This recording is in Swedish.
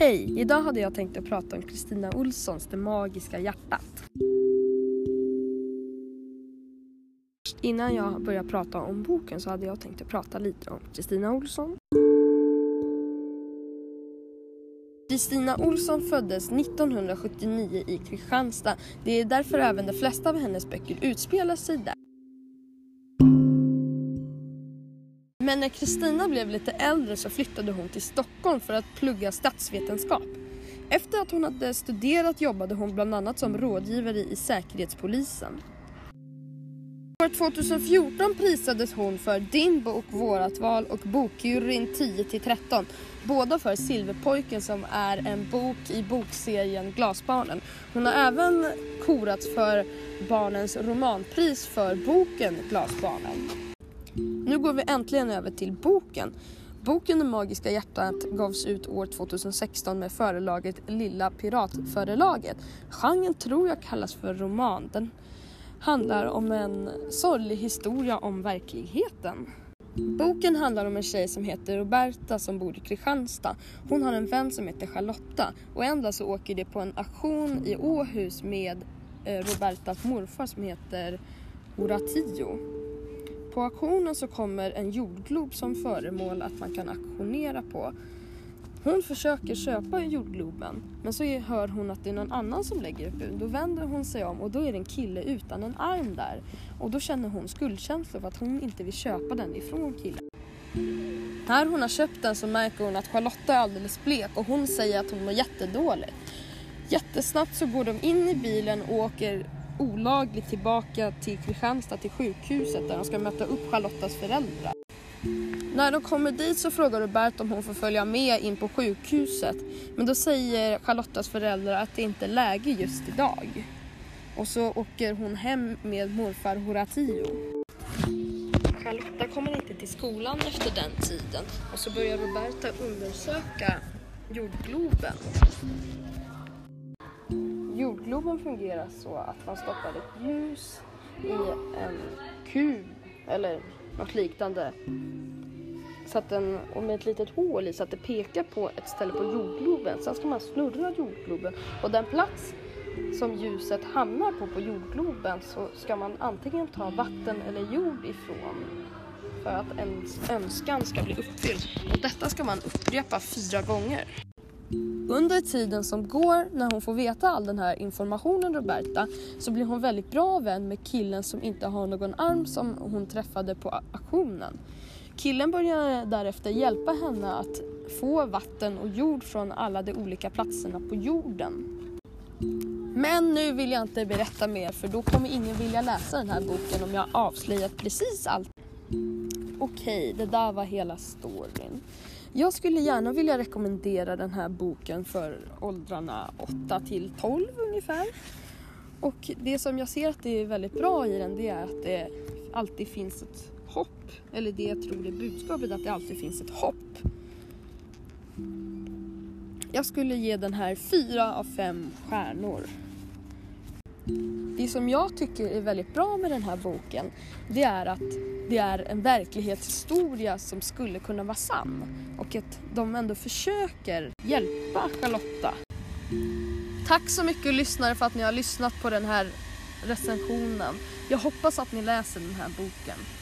Hej! Idag hade jag tänkt att prata om Kristina Olssons Det magiska hjärtat. Innan jag börjar prata om boken så hade jag tänkt att prata lite om Kristina Olsson. Kristina Olsson föddes 1979 i Kristianstad. Det är därför även de flesta av hennes böcker utspelar sig där. Men när Kristina blev lite äldre så flyttade hon till Stockholm för att plugga statsvetenskap. Efter att hon hade studerat jobbade hon bland annat som rådgivare i Säkerhetspolisen. År 2014 prisades hon för Din bok Vårat val och Bokjuryn 10-13. Båda för Silverpojken som är en bok i bokserien Glasbarnen. Hon har även korats för Barnens romanpris för boken Glasbarnen. Nu går vi äntligen över till boken. Boken Det magiska hjärtat gavs ut år 2016 med förlaget Lilla Piratförlaget. Genren tror jag kallas för roman. Den handlar om en sorglig historia om verkligheten. Boken handlar om en tjej som heter Roberta som bor i Kristianstad. Hon har en vän som heter Charlotta och en dag så åker de på en auktion i Åhus med eh, Robertas morfar som heter Horatio. På auktionen så kommer en jordglob som föremål att man kan auktionera på. Hon försöker köpa jordgloben men så hör hon att det är någon annan som lägger ett bud. Då vänder hon sig om och då är det en kille utan en arm där. Och då känner hon skuldkänslor för att hon inte vill köpa den ifrån killen. När hon har köpt den så märker hon att Charlotta är alldeles blek och hon säger att hon mår jättedåligt. Jättesnabbt så går de in i bilen och åker olagligt tillbaka till Kristianstad till sjukhuset där de ska möta upp Charlottas föräldrar. När de kommer dit så frågar Robert om hon får följa med in på sjukhuset. Men då säger Charlottas föräldrar att det inte är läge just idag. Och så åker hon hem med morfar Horatio. Charlotta kommer inte till skolan efter den tiden och så börjar Roberta undersöka jordgloben. Jordgloben fungerar så att man stoppar ett ljus i en kub eller något liknande så att den, och med ett litet hål i så att det pekar på ett ställe på jordgloben. Sen ska man snurra jordgloben och den plats som ljuset hamnar på på jordgloben så ska man antingen ta vatten eller jord ifrån för att ens önskan ska bli uppfylld. Och detta ska man upprepa fyra gånger. Under tiden som går, när hon får veta all den här informationen Roberta, så blir hon väldigt bra vän med killen som inte har någon arm som hon träffade på auktionen. Killen börjar därefter hjälpa henne att få vatten och jord från alla de olika platserna på jorden. Men nu vill jag inte berätta mer för då kommer ingen vilja läsa den här boken om jag avslöjat precis allt. Okej, det där var hela storyn. Jag skulle gärna vilja rekommendera den här boken för åldrarna 8 till 12 ungefär. Och det som jag ser att det är väldigt bra i den det är att det alltid finns ett hopp. Eller det jag tror är budskapet, att det alltid finns ett hopp. Jag skulle ge den här fyra av fem stjärnor. Det som jag tycker är väldigt bra med den här boken det är att det är en verklighetshistoria som skulle kunna vara sann och att de ändå försöker hjälpa Charlotta. Tack så mycket lyssnare för att ni har lyssnat på den här recensionen. Jag hoppas att ni läser den här boken.